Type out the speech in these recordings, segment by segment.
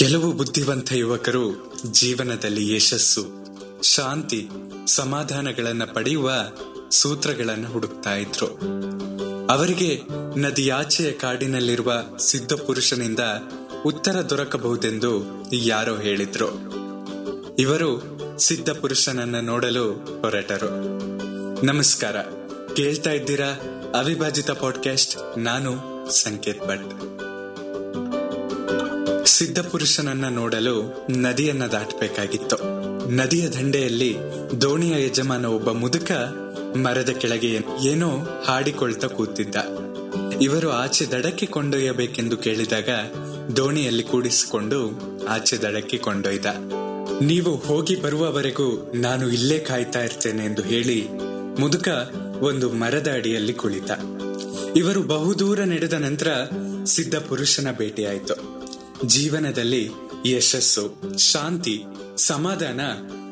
ಕೆಲವು ಬುದ್ಧಿವಂತ ಯುವಕರು ಜೀವನದಲ್ಲಿ ಯಶಸ್ಸು, ಶಾಂತಿ, ಸಮಾಧಾನಗಳನ್ನು ಪಡೆಯುವ ಸೂತ್ರಗಳನ್ನು ಹುಡುಕ್ತಾ ಇದ್ರು. ಅವರಿಗೆ ನದಿಯಾಚೆಯ ಕಾಡಿನಲ್ಲಿರುವ ಸಿದ್ಧ ಪುರುಷನಿಂದ ಉತ್ತರ ದೊರಕಬಹುದೆಂದು ಯಾರೋ ಹೇಳಿದ್ರು. ಇವರು ಸಿದ್ಧ ಪುರುಷನನ್ನ ನೋಡಲು ಹೊರಟರು. ನಮಸ್ಕಾರ, ಕೇಳ್ತಾ ಇದ್ದೀರಾ ಅವಿಭಾಜಿತ ಪಾಡ್ಕಾಸ್ಟ್ ನಾನು ಸಂಕೇತ್ ಭಟ್. ಸಿದ್ಧ ಪುರುಷನನ್ನ ನೋಡಲು ನದಿಯನ್ನ ದಾಟಬೇಕಾಗಿತ್ತು. ನದಿಯ ದಂಡೆಯಲ್ಲಿ ದೋಣಿಯ ಯಜಮಾನ ಒಬ್ಬ ಮುದುಕ ಮರದ ಕೆಳಗೆ ಏನೋ ಹಾಡಿಕೊಳ್ತಾ ಕೂತಿದ್ದ. ಇವರು ಆಚೆ ದಡಕ್ಕೆ ಕೊಂಡೊಯ್ಯಬೇಕೆಂದು ಕೇಳಿದಾಗ ದೋಣಿಯಲ್ಲಿ ಕೂಡಿಸಿಕೊಂಡು ಆಚೆ ದಡಕ್ಕೆ ಕೊಂಡೊಯ್ದ. ನೀವು ಹೋಗಿ ಬರುವವರೆಗೂ ನಾನು ಇಲ್ಲೇ ಕಾಯ್ತಾ ಇರ್ತೇನೆ ಎಂದು ಹೇಳಿ ಮುದುಕ ಒಂದು ಮರದ ಅಡಿಯಲ್ಲಿ ಕುಳಿತ. ಇವರು ಬಹುದೂರ ನಡೆದ ನಂತರ ಸಿದ್ಧ ಪುರುಷನ ಭೇಟಿಯಾಯಿತು. ಜೀವನದಲ್ಲಿ ಯಶಸ್ಸು, ಶಾಂತಿ, ಸಮಾಧಾನ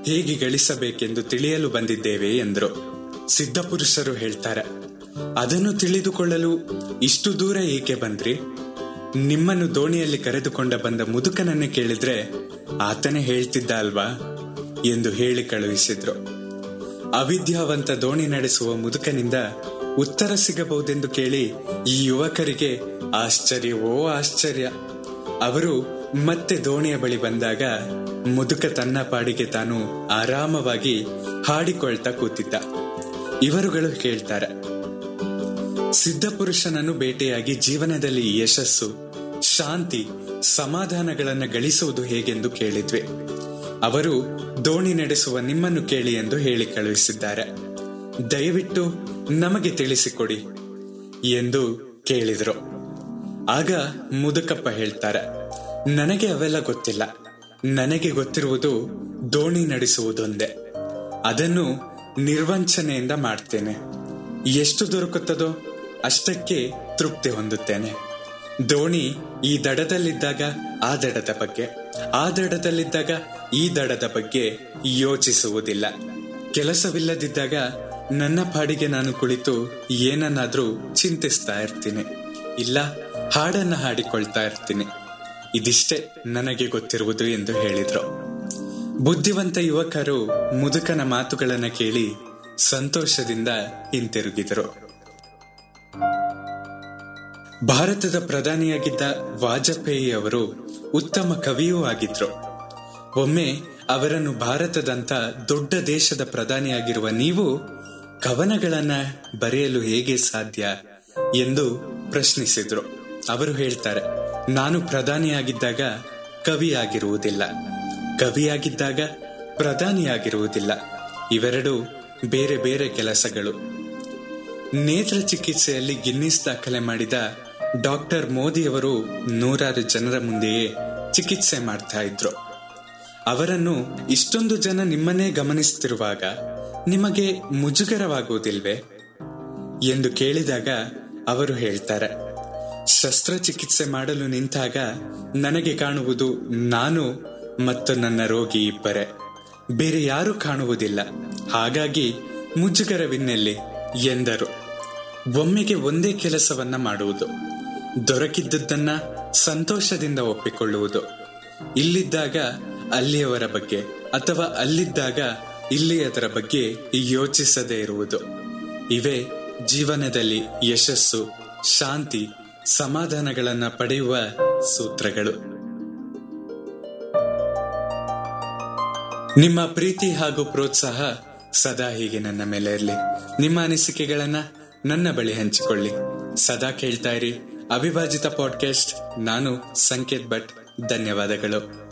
ಹೇಗೆ ಗಳಿಸಬೇಕೆಂದು ತಿಳಿಯಲು ಬಂದಿದ್ದೇವೆ ಎಂದರು. ಸಿದ್ಧಪುರುಷರು ಹೇಳ್ತಾರೆ, ಅದನ್ನು ತಿಳಿದುಕೊಳ್ಳಲು ಇಷ್ಟು ದೂರ ಏಕೆ ಬಂದ್ರಿ? ನಿಮ್ಮನ್ನು ದೋಣಿಯಲ್ಲಿ ಕರೆದುಕೊಂಡ ಬಂದ ಮುದುಕನನ್ನು ಕೇಳಿದ್ರೆ ಆತನೇ ಹೇಳ್ತಿದ್ದ ಅಲ್ವಾ? ಎಂದು ಹೇಳಿ ಕಳುಹಿಸಿದ್ರು. ಅವಿದ್ಯಾವಂತ ದೋಣಿ ನಡೆಸುವ ಮುದುಕನಿಂದ ಉತ್ತರ ಸಿಗಬಹುದೆಂದು ಕೇಳಿ ಈ ಯುವಕರಿಗೆ ಆಶ್ಚರ್ಯವೋ ಆಶ್ಚರ್ಯ. ಅವರು ಮತ್ತೆ ದೋಣಿಯ ಬಳಿ ಬಂದಾಗ ಮುದುಕ ತನ್ನ ಪಾಡಿಗೆ ತಾನು ಆರಾಮವಾಗಿ ಹಾಡಿಕೊಳ್ತಾ ಕೂತಿದ್ದ. ಇವರುಗಳು ಕೇಳ್ತಾರೆ ಸಿದ್ಧ ಬೇಟೆಯಾಗಿ ಜೀವನದಲ್ಲಿ ಯಶಸ್ಸು, ಶಾಂತಿ, ಸಮಾಧಾನಗಳನ್ನು ಗಳಿಸುವುದು ಹೇಗೆಂದು ಕೇಳಿದ್ವಿ. ಅವರು ದೋಣಿ ನಡೆಸುವ ನಿಮ್ಮನ್ನು ಕೇಳಿ ಎಂದು ಹೇಳಿ ಕಳುಹಿಸಿದ್ದಾರೆ. ದಯವಿಟ್ಟು ನಮಗೆ ತಿಳಿಸಿಕೊಡಿ ಎಂದು ಕೇಳಿದ್ರು. ಆಗ ಮುದುಕಪ್ಪ ಹೇಳ್ತಾರೆ, ನನಗೆ ಅವೆಲ್ಲ ಗೊತ್ತಿಲ್ಲ. ನನಗೆ ಗೊತ್ತಿರುವುದು ದೋಣಿ ನಡೆಸುವುದೊಂದೇ. ಅದನ್ನು ನಿರ್ವಂಚನೆಯಿಂದ ಮಾಡ್ತೇನೆ. ಎಷ್ಟು ದೊರಕುತ್ತದೋ ಅಷ್ಟಕ್ಕೆ ತೃಪ್ತಿ ಹೊಂದುತ್ತೇನೆ. ದೋಣಿ ಈ ದಡದಲ್ಲಿದ್ದಾಗ ಆ ದಡದ ಬಗ್ಗೆ, ಆ ದಡದಲ್ಲಿದ್ದಾಗ ಈ ದಡದ ಬಗ್ಗೆ ಯೋಚಿಸುವುದಿಲ್ಲ. ಕೆಲಸವಿಲ್ಲದಿದ್ದಾಗ ನನ್ನ ಪಾಡಿಗೆ ನಾನು ಕುಳಿತು ಏನನ್ನಾದ್ರೂ ಚಿಂತಿಸ್ತಾ ಇರ್ತೀನಿ. ಇಲ್ಲ ಹಾಡನ್ನ ಹಾಡಿಕೊಳ್ತಾ ಇರ್ತೀನಿ. ಇದಿಷ್ಟೇ ನನಗೆ ಗೊತ್ತಿರುವುದು ಎಂದು ಹೇಳಿದ್ರು. ಬುದ್ಧಿವಂತ ಯುವಕರು ಮುದುಕನ ಮಾತುಗಳನ್ನು ಕೇಳಿ ಸಂತೋಷದಿಂದ ಹಿಂತಿರುಗಿದರು. ಭಾರತದ ಪ್ರಧಾನಿಯಾಗಿದ್ದ ವಾಜಪೇಯಿ ಅವರು ಉತ್ತಮ ಕವಿಯೂ ಆಗಿದ್ರು. ಒಮ್ಮೆ ಅವರನ್ನು ಭಾರತದಂತ ದೊಡ್ಡ ದೇಶದ ಪ್ರಧಾನಿಯಾಗಿರುವ ನೀವು ಕವನಗಳನ್ನ ಬರೆಯಲು ಹೇಗೆ ಸಾಧ್ಯ ಎಂದು ಪ್ರಶ್ನಿಸಿದ್ರು. ಅವರು ಹೇಳ್ತಾರೆ, ನಾನು ಪ್ರಧಾನಿಯಾಗಿದ್ದಾಗ ಕವಿಯಾಗಿರುವುದಿಲ್ಲ. ಕವಿಯಾಗಿದ್ದಾಗ ಪ್ರಧಾನಿಯಾಗಿರುವುದಿಲ್ಲ. ಇವೆರಡು ಬೇರೆ ಬೇರೆ ಕೆಲಸಗಳು. ನೇತ್ರ ಚಿಕಿತ್ಸೆಯಲ್ಲಿ ಗಿನ್ನಿಸ್ ದಾಖಲೆ ಮಾಡಿದ ಡಾಕ್ಟರ್ ಮೋದಿಯವರು ನೂರಾರು ಜನರ ಮುಂದೆಯೇ ಚಿಕಿತ್ಸೆ ಮಾಡ್ತಾ ಇದ್ರು. ಅವರನ್ನು ಇಷ್ಟೊಂದು ಜನ ನಿಮ್ಮನ್ನೇ ಗಮನಿಸುತ್ತಿರುವಾಗ ನಿಮಗೆ ಮುಜುಗರವಾಗುವುದಿಲ್ವೇ? ಎಂದು ಕೇಳಿದಾಗ ಅವರು ಹೇಳ್ತಾರೆ ಶಸ್ತ್ರಚಿಕಿತ್ಸೆ ಮಾಡಲು ನಿಂತಾಗ ನನಗೆ ಕಾಣುವುದು ನಾನು ಮತ್ತು ನನ್ನ ರೋಗಿ ಇಬ್ಬರೇ. ಬೇರೆ ಯಾರು ಕಾಣುವುದಿಲ್ಲ. ಹಾಗಾಗಿ ಮುಜುಗರವಿನ್ನೆಲ್ಲಿ ಎಂದರು. ಒಮ್ಮೆಗೆ ಒಂದೇ ಕೆಲಸವನ್ನ ಮಾಡುವುದು. ದೊರಕಿದ್ದದ್ದನ್ನ ಸಂತೋಷದಿಂದ ಒಪ್ಪಿಕೊಳ್ಳುವುದು. ಇಲ್ಲಿದ್ದಾಗ ಅಲ್ಲಿಯವರ ಬಗ್ಗೆ ಅಥವಾ ಅಲ್ಲಿದ್ದಾಗ ಇಲ್ಲಿಯದರ ಬಗ್ಗೆ ಯೋಚಿಸದೇ ಇರುವುದು. ಇವೇ ಜೀವನದಲ್ಲಿ ಯಶಸ್ಸು, ಶಾಂತಿ ಸಮಾಧಾನಗಳನ್ನ ಪಡೆಯುವ ಸೂತ್ರಗಳು. ನಿಮ್ಮ ಪ್ರೀತಿ ಹಾಗೂ ಪ್ರೋತ್ಸಾಹ ಸದಾ ಹೀಗೆ ನನ್ನ ಮೇಲೆ ಇರಲಿ. ನಿಮ್ಮ ಅನಿಸಿಕೆಗಳನ್ನ ನನ್ನ ಬಳಿ ಹಂಚಿಕೊಳ್ಳಿ. ಸದಾ ಕೇಳ್ತಾ ಇರಿ ಅವಿಭಾಜಿತ ಪಾಡ್ಕಾಸ್ಟ್ ನಾನು ಸಂಕೇತ್ ಭಟ್. ಧನ್ಯವಾದಗಳು.